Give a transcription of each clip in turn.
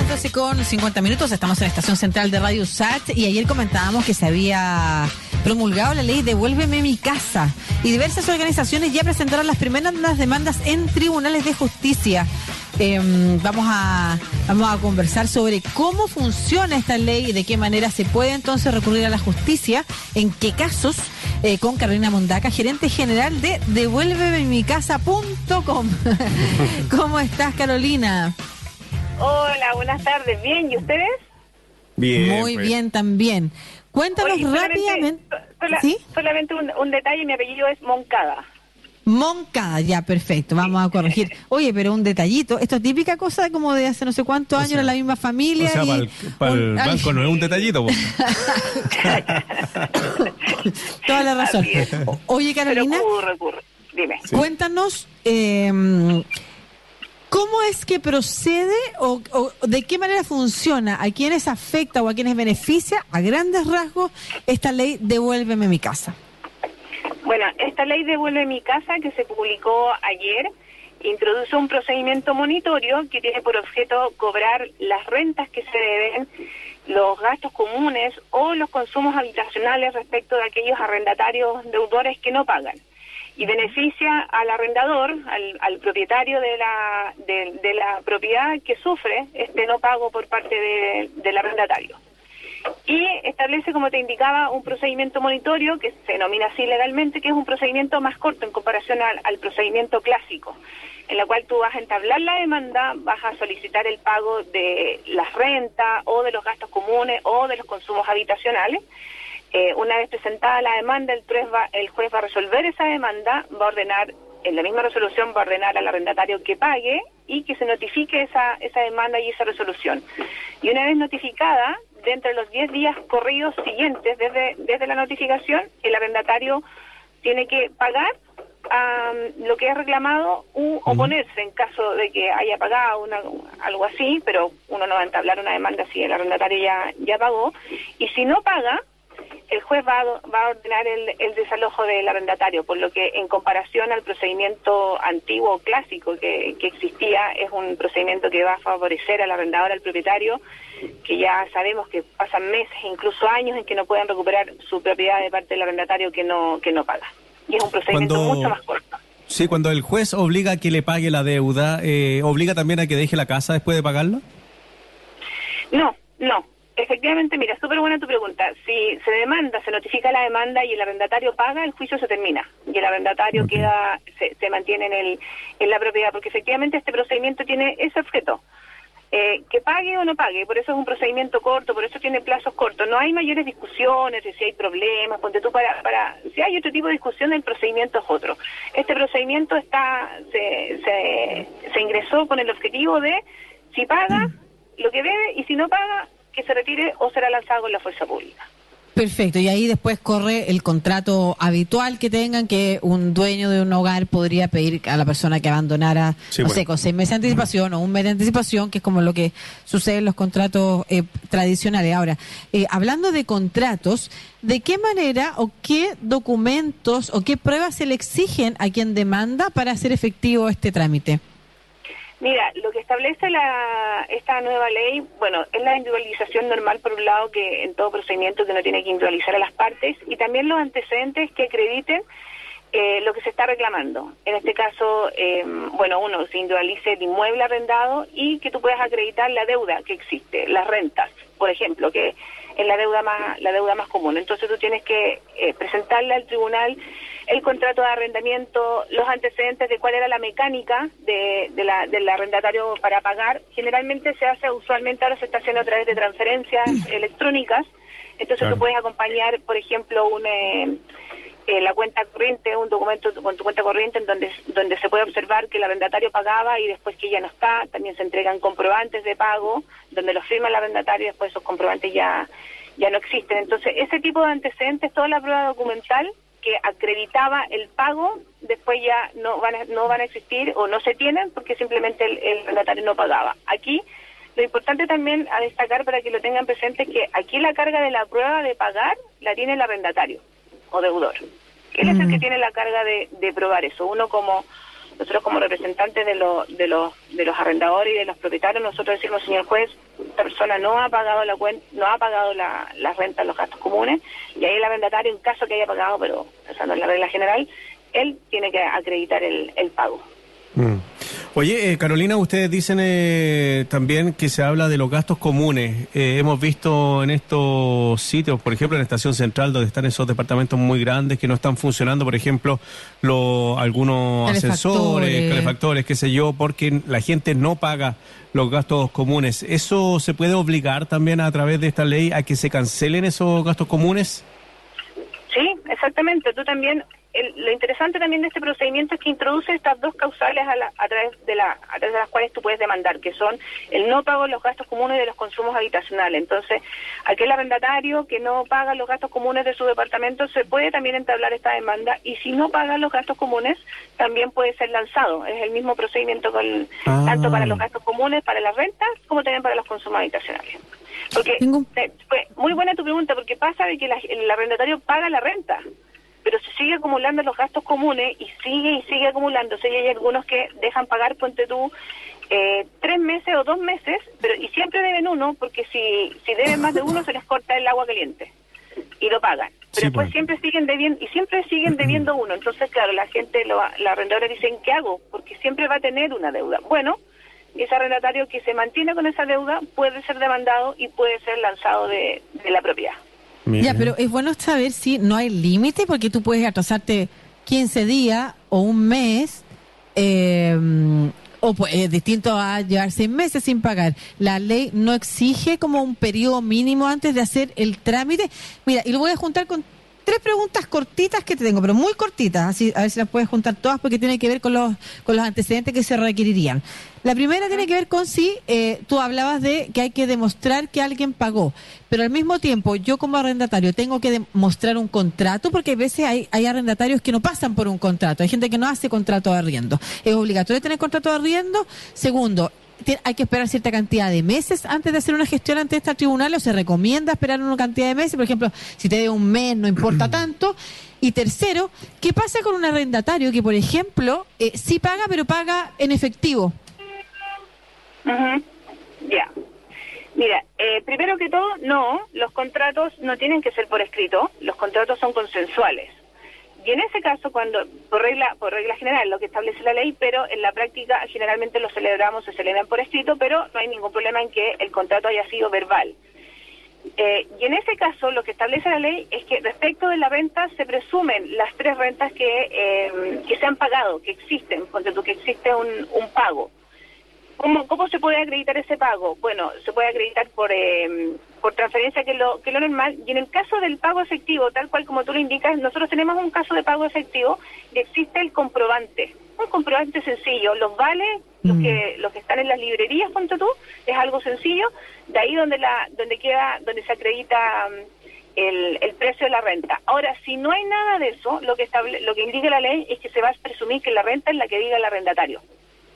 las 12 con 50 minutos, estamos en la estación central de Radio SAT y ayer comentábamos que se había promulgado la ley Devuélveme mi casa y diversas organizaciones ya presentaron las primeras demandas en tribunales de justicia. Em, vamos, a, vamos a conversar sobre cómo funciona esta ley y de qué manera se puede entonces recurrir a la justicia, en qué casos, eh, con Carolina Mondaca, gerente general de devuélvememicasa.com. ¿Cómo estás, Carolina? Hola, buenas tardes. ¿Bien? ¿Y ustedes? Bien. Muy pues. bien también. Cuéntanos rápidamente. ¿Sí? Solamente un, un detalle, mi apellido es Moncada. Moncada, ya, perfecto, vamos a corregir. Oye, pero un detallito, esto es típica cosa como de hace no sé cuántos años en la misma familia. O sea, para el, banco no es un detallito. Toda la razón. Oye, Carolina, Dime. cuéntanos eh, ¿Cómo es que procede o, de qué manera funciona? ¿A quiénes afecta o a quiénes beneficia? A grandes rasgos, esta ley Devuélveme mi casa. Bueno, esta ley Devuelve mi casa que se publicó ayer introduce un procedimiento monitorio que tiene por objeto cobrar las rentas que se deben, los gastos comunes o los consumos habitacionales respecto de aquellos arrendatarios deudores que no pagan y beneficia al arrendador, al, propietario de la, de, la propiedad que sufre este no pago por parte del arrendatario. Y establece, como te indicaba, un procedimiento monitorio que se denomina así legalmente, que es un procedimiento más corto en comparación al, procedimiento clásico, en la cual tú vas a entablar la demanda, vas a solicitar el pago de las rentas o de los gastos comunes o de los consumos habitacionales eh, una vez presentada la demanda, el juez, va, el juez va a resolver esa demanda, va a ordenar, en la misma resolución va a ordenar al arrendatario que pague y que se notifique esa, esa demanda y esa resolución. Y una vez notificada, dentro de los 10 días corridos siguientes desde, desde la notificación, el arrendatario tiene que pagar lo que es reclamado u oponerse en caso de que haya pagado una, algo así, pero uno no va a entablar una demanda si el arrendatario ya, ya pagó. Y si no paga, el juez va a, va a ordenar el, desalojo del arrendatario, por lo que en comparación al procedimiento antiguo clásico que, existía, es un procedimiento que va a favorecer al arrendador, al propietario, que ya sabemos que pasan meses, incluso años, en que no pueden recuperar su propiedad de parte del arrendatario que no, que no paga. Y es un procedimiento mucho más corto. Sí, cuando el juez obliga a que le pague la deuda, eh, ¿obliga también a que deje la casa después de pagarla? No, no. Efectivamente, mira, súper buena tu pregunta. Si se demanda, se notifica la demanda y el arrendatario paga, el juicio se termina y el arrendatario queda, se, mantiene en, el, en la propiedad, porque efectivamente este procedimiento tiene ese objeto. Eh, que pague o no pague, por eso es un procedimiento corto, por eso tiene plazos cortos. No hay mayores discusiones de si hay problemas, ponte tú para, para, si hay otro tipo de discusión, el procedimiento es otro. Este procedimiento está, se, se, se ingresó con el objetivo de si paga lo que debe y si no paga, que se retire o será lanzado con la fuerza pública. Perfecto, y ahí después corre el contrato habitual que tengan, que un dueño de un hogar podría pedir a la persona que abandonara, no sé, con seis meses de anticipación o un mes de anticipación, que es como lo que sucede en los contratos eh, tradicionales. Ahora, eh, hablando de contratos, ¿de qué manera o qué documentos o qué pruebas se le exigen a quien demanda para hacer efectivo este trámite? Mira, lo que establece la, esta nueva ley, bueno, es la individualización normal por un lado que en todo procedimiento que no tiene que individualizar a las partes y también los antecedentes que acrediten eh, lo que se está reclamando. En este caso, eh, bueno, uno se individualice el inmueble arrendado y que tú puedas acreditar la deuda que existe, las rentas, por ejemplo, que es la deuda más la deuda más común. Entonces tú tienes que eh, presentarle al tribunal el contrato de arrendamiento, los antecedentes de cuál era la mecánica de, la, del arrendatario para pagar. Generalmente se hace, usualmente ahora se está haciendo a través de transferencias electrónicas. Entonces tú puedes acompañar, por ejemplo, un, eh, eh, la cuenta corriente, un documento con tu cuenta corriente en donde, donde se puede observar que el arrendatario pagaba y después que ya no está. También se entregan comprobantes de pago donde los firma el arrendatario y después esos comprobantes ya, ya no existen. Entonces, ese tipo de antecedentes, toda la prueba documental que acreditaba el pago, después ya no van a, no van a existir o no se tienen porque simplemente el, el arrendatario no pagaba. Aquí lo importante también a destacar para que lo tengan presente es que aquí la carga de la prueba de pagar la tiene el arrendatario o deudor. Él es el que tiene la carga de, de probar eso. Uno como nosotros como representantes de, los de, los, de los arrendadores y de los propietarios, nosotros decimos, señor juez, esta persona no ha pagado la cuenta, no ha pagado la, la renta, los gastos comunes, y ahí el arrendatario, en caso que haya pagado, pero esa no es la regla general, él tiene que acreditar el, el pago. Mm. Oye, eh, Carolina, ustedes dicen eh, también que se habla de los gastos comunes. Eh, hemos visto en estos sitios, por ejemplo, en la Estación Central, donde están esos departamentos muy grandes que no están funcionando, por ejemplo, lo, algunos ascensores, calefactores, qué sé yo, porque la gente no paga los gastos comunes. ¿Eso se puede obligar también a través de esta ley a que se cancelen esos gastos comunes? Sí, exactamente. Tú también lo interesante también de este procedimiento es que introduce estas dos causales a, través de la, a través de las cuales tú puedes demandar, que son el no pago de los gastos comunes de los consumos habitacionales. Entonces, aquel arrendatario que no paga los gastos comunes de su departamento se puede también entablar esta demanda y si no paga los gastos comunes también puede ser lanzado. Es el mismo procedimiento con, ah. tanto para los gastos comunes, para las rentas, como también para los consumos habitacionales. Porque eh, fue muy buena tu pregunta, porque pasa de que el arrendatario paga la renta pero se sigue acumulando los gastos comunes y sigue y sigue acumulándose y hay algunos que dejan pagar, ponte tú, eh, tres meses o dos meses, pero y siempre deben uno, porque si, si deben más de uno se les corta el agua caliente y lo pagan. Pero después pues. siempre siguen debiendo y siempre siguen debiendo uno. Entonces, claro, la gente, lo, la arrendadora dicen, ¿qué hago? Porque siempre va a tener una deuda. Bueno, ese arrendatario que se mantiene con esa deuda puede ser demandado y puede ser lanzado de la propiedad. Ya, pero es bueno saber si no hay límite, porque tú puedes atrasarte 15 días o un mes, eh, o pues, es distinto a llevar seis meses sin pagar. La ley no exige como un periodo mínimo antes de hacer el trámite. Mira, y lo voy a juntar con tres preguntas cortitas que te tengo, pero muy cortitas, así a ver si las puedes juntar todas porque tiene que ver con los, con los antecedentes que se requerirían. La primera tiene que ver con si eh, tú hablabas de que hay que demostrar que alguien pagó, pero al mismo tiempo yo como arrendatario tengo que demostrar un contrato porque a veces hay, hay arrendatarios que no pasan por un contrato, hay gente que no hace contrato de arriendo. Es obligatorio tener contrato de arriendo. Segundo, hay que esperar cierta cantidad de meses antes de hacer una gestión ante esta tribunal o se recomienda esperar una cantidad de meses, por ejemplo, si te dé un mes no importa tanto. Y tercero, ¿qué pasa con un arrendatario que, por ejemplo, eh, sí paga, pero paga en efectivo? Ya. Mira, eh, primero que todo, no, los contratos no tienen que ser por escrito, los contratos son consensuales. Y en ese caso, cuando por regla por regla general lo que establece la ley, pero en la práctica generalmente lo celebramos, se celebran por escrito, pero no hay ningún problema en que el contrato haya sido verbal. Eh, y en ese caso, lo que establece la ley es que respecto de la renta se presumen las tres rentas que, eh, que se han pagado, que existen, porque tú que existe un, un pago. ¿Cómo, ¿Cómo se puede acreditar ese pago? Bueno, se puede acreditar por, eh, por transferencia, que es, lo, que lo normal. Y en el caso del pago efectivo, tal cual como tú lo indicas, nosotros tenemos un caso de pago efectivo y existe el comprobante. Un comprobante sencillo. Los vales, los, mm. que, los que están en las librerías, ponte tú, es algo sencillo. De ahí donde, la, donde, queda, donde se acredita mm, el, el, precio de la renta. Ahora, si no hay nada de eso, lo que, estable, lo que indica la ley es que se va a presumir que la renta es la que diga el arrendatario,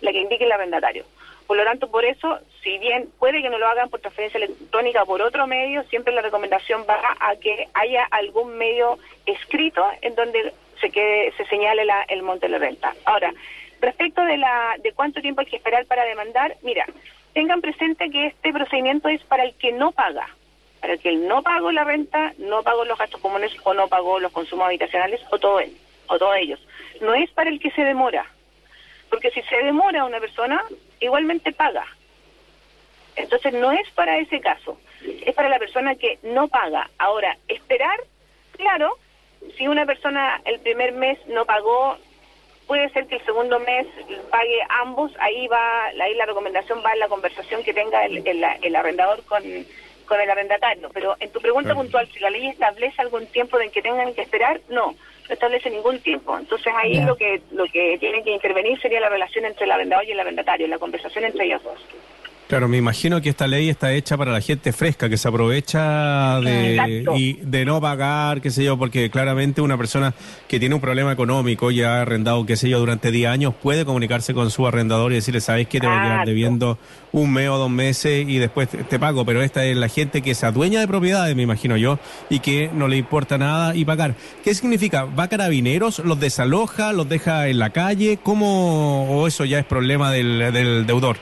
la que indique el arrendatario. Por lo tanto, por eso, si bien puede que no lo hagan por transferencia electrónica por otro medio, siempre la recomendación va a que haya algún medio escrito en donde se quede, se señale la, el monte de la renta. Ahora, respecto de la de cuánto tiempo hay que esperar para demandar, mira, tengan presente que este procedimiento es para el que no paga, para el que no pagó la renta, no pagó los gastos comunes o no pagó los consumos habitacionales o todo él, o todos ellos. No es para el que se demora, porque si se demora una persona, igualmente paga. Entonces no es para ese caso, es para la persona que no paga. Ahora, esperar, claro, si una persona el primer mes no pagó, puede ser que el segundo mes pague ambos, ahí va, ahí la recomendación va en la conversación que tenga el, el, arrendador con, con el arrendatario. Pero en tu pregunta puntual, si la ley establece algún tiempo en que tengan que esperar, no no establece ningún tiempo. Entonces ahí lo que lo que tienen que intervenir sería la relación entre el arrendador y el arrendatario, la conversación entre ellos dos. Claro, me imagino que esta ley está hecha para la gente fresca, que se aprovecha de, y de no pagar, qué sé yo, porque claramente una persona que tiene un problema económico y ha arrendado, qué sé yo, durante 10 años, puede comunicarse con su arrendador y decirle, ¿sabes qué? Te voy a quedar debiendo un mes o dos meses y después te pago. Pero esta es la gente que se adueña de propiedades, me imagino yo, y que no le importa nada y pagar. ¿Qué significa? ¿Va a carabineros? ¿Los desaloja? ¿Los deja en la calle? ¿Cómo? ¿O eso ya es problema del, del deudor?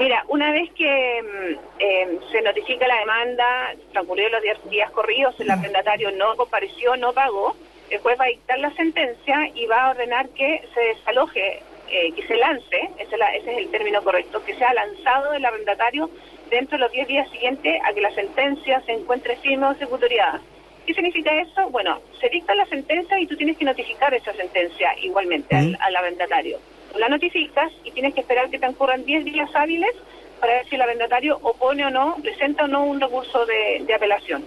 Mira, una vez que mm, eh, se notifica la demanda, transcurrieron los días, días corridos, el arrendatario no compareció, no pagó, el juez va a dictar la sentencia y va a ordenar que se desaloje, eh, que se lance, ese es, el término correcto, que sea lanzado el arrendatario dentro de los 10 días siguientes a que la sentencia se encuentre firme o ejecutoriada. ¿Qué significa eso? Bueno, se dicta la sentencia y tú tienes que notificar esa sentencia igualmente al, al arrendatario la notificas y tienes que esperar que transcurran 10 días hábiles para ver si el arrendatario opone o no, presenta o no un recurso de, apelación.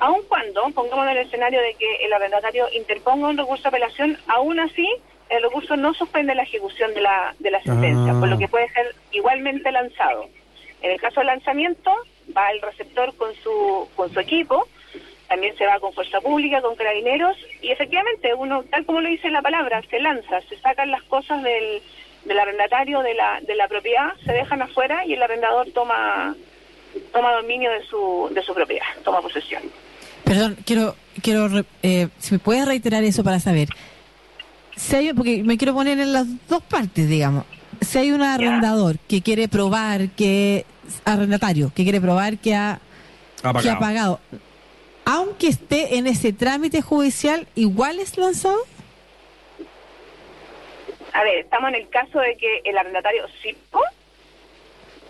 Aun cuando, pongamos en el escenario de que el arrendatario interponga un recurso de apelación, aún así el recurso no suspende la ejecución de la, de la sentencia, por lo que puede ser igualmente lanzado. En el caso del lanzamiento, va el receptor con su, con su equipo, también se va con fuerza pública, con carabineros, y efectivamente uno, tal como lo dice la palabra, se lanza, se sacan las cosas del, del arrendatario de la, de la propiedad, se dejan afuera y el arrendador toma, toma dominio de su, de su propiedad, toma posesión. Perdón, quiero, quiero eh, si me puedes reiterar eso para saber. Si hay, porque me quiero poner en las dos partes, digamos. Si hay un arrendador que quiere probar que arrendatario que quiere probar que ha, que ha pagado aunque esté en ese trámite judicial, igual es lanzado? A ver, estamos en el caso de que el arrendatario sí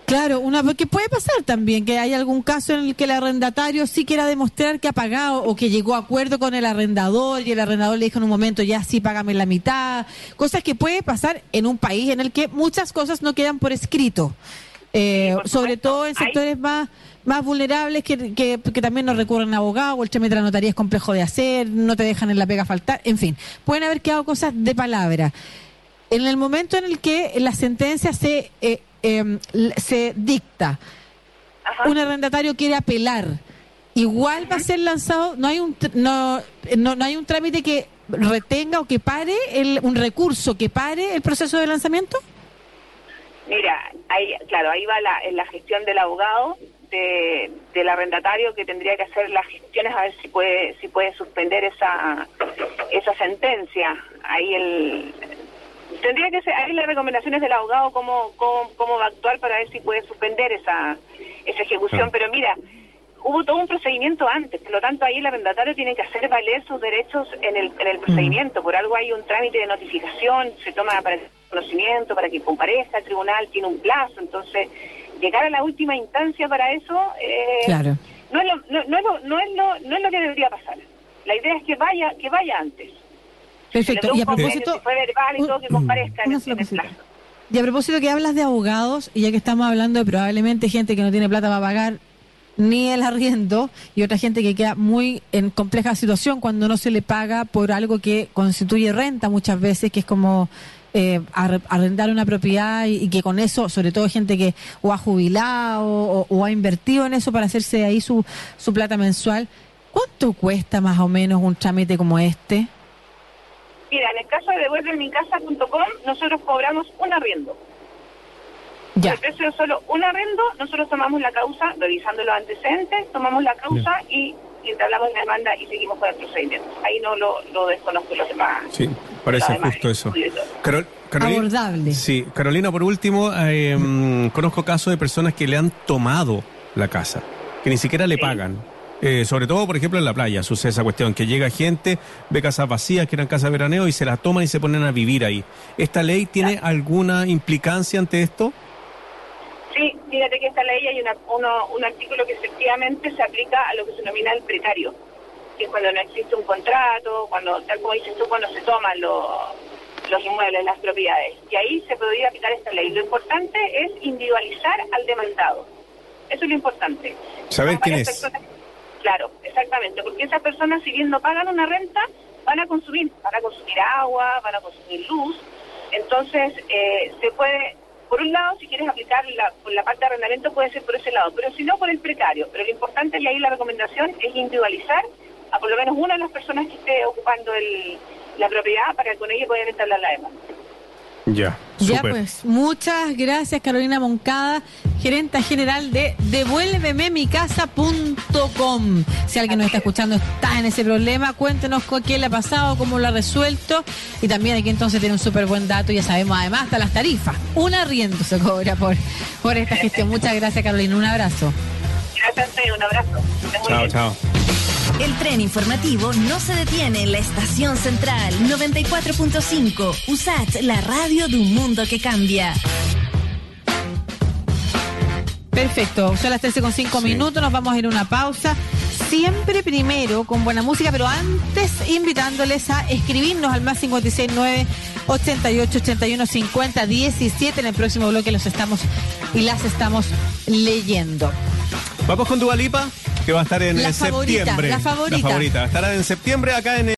Claro, una porque puede pasar también que hay algún caso en el que el arrendatario sí quiera demostrar que ha pagado o que llegó a acuerdo con el arrendador y el arrendador le dijo en un momento ya sí págame la mitad, cosas que puede pasar en un país en el que muchas cosas no quedan por escrito, eh, sobre todo en sectores más más vulnerables que, que, también no recurren a abogados, o el trámite de la notaría es complejo de hacer, no te dejan en la pega faltar, en fin, pueden haber quedado cosas de palabra. En el momento en el que la sentencia se, eh, em, se dicta, un arrendatario quiere apelar, igual va a ser lanzado, no hay un no, no, no hay un trámite que retenga o que pare el, un recurso que pare el proceso de lanzamiento? Mira, ahí, claro, ahí va la, la gestión del abogado del arrendatario que tendría que hacer las gestiones a ver si puede si puede suspender esa esa sentencia. Ahí el tendría que ser ahí las recomendaciones del abogado cómo, cómo, va a actuar para ver si puede suspender esa esa ejecución. Pero mira hubo todo un procedimiento antes, por lo tanto ahí el arrendatario tiene que hacer valer sus derechos en el, en el mm. procedimiento, por algo hay un trámite de notificación, se toma para conocimiento, para que comparezca al tribunal, tiene un plazo, entonces llegar a la última instancia para eso eh, no, es lo, no, no, es lo, no, es lo, no es lo que debería pasar. La idea es que vaya que vaya antes. Perfecto. Y a propósito, y a propósito que hablas de abogados, y ya que estamos hablando de probablemente gente que no tiene plata para pagar ni el arriendo y otra gente que queda muy en compleja situación cuando no se le paga por algo que constituye renta muchas veces, que es como eh, arrendar una propiedad y, que con eso, sobre todo gente que o ha jubilado o, ha invertido en eso para hacerse ahí su, su plata mensual, ¿cuánto cuesta más o menos un trámite como este? Mira, en el caso de devuelvemicasa.com, nosotros cobramos un arriendo. Ya. El precio es solo un arriendo, nosotros tomamos la causa, revisando los antecedentes, tomamos la causa y y entablamos la demanda y seguimos con el procedimiento. Ahí no lo, lo desconozco los demás. Sí, parece justo eso. Carolina, Sí, Carolina, por último, eh, conozco casos de personas que le han tomado la casa, que ni siquiera le pagan. Eh, sobre todo, por ejemplo, en la playa sucede esa cuestión, que llega gente, ve casas vacías, que eran casas de veraneo, y se las toman y se ponen a vivir ahí. ¿Esta ley tiene alguna implicancia ante esto? Sí, fíjate que esta ley hay una, uno, un artículo que efectivamente se aplica a lo que se denomina el precario, que es cuando no existe un contrato, cuando, tal como dices tú, cuando se toman los, los inmuebles, las propiedades. Y ahí se podría aplicar esta ley. Lo importante es individualizar al demandado. Eso es lo importante. ¿Saber quién es? claro, exactamente, porque esas personas, si bien no pagan una renta, van a consumir, van a consumir agua, van a consumir luz. Entonces, eh, se puede por un lado, si quieres aplicar la, por la parte de arrendamiento, puede ser por ese lado, pero si no, por el precario. Pero lo importante y ahí la recomendación es individualizar a por lo menos una de las personas que esté ocupando el, la propiedad para que con ella puedan entablar la demanda. Ya, Ya súper. pues, muchas gracias Carolina Moncada, gerenta general de devuélvememicasa.com. Si alguien nos está escuchando está en ese problema, cuéntenos qué le ha pasado, cómo lo ha resuelto. Y también aquí entonces tiene un súper buen dato, ya sabemos además hasta las tarifas. Un arriendo se cobra por, por esta gestión. Muchas gracias Carolina, un abrazo. Gracias, un abrazo. Chao, bien. chao. El tren informativo no se detiene en la estación central 94.5. USAT, la radio de un mundo que cambia. Perfecto, son las 13 con 5 Sí. minutos, nos vamos a ir a una pausa. Siempre primero con buena música, pero antes invitándoles a escribirnos al más 569 88 81 50 17. En el próximo bloque los estamos y las estamos leyendo. Vamos con Dualipa, que va a estar en La eh, favorita, septiembre. la favorita. La favorita. Estará en septiembre acá en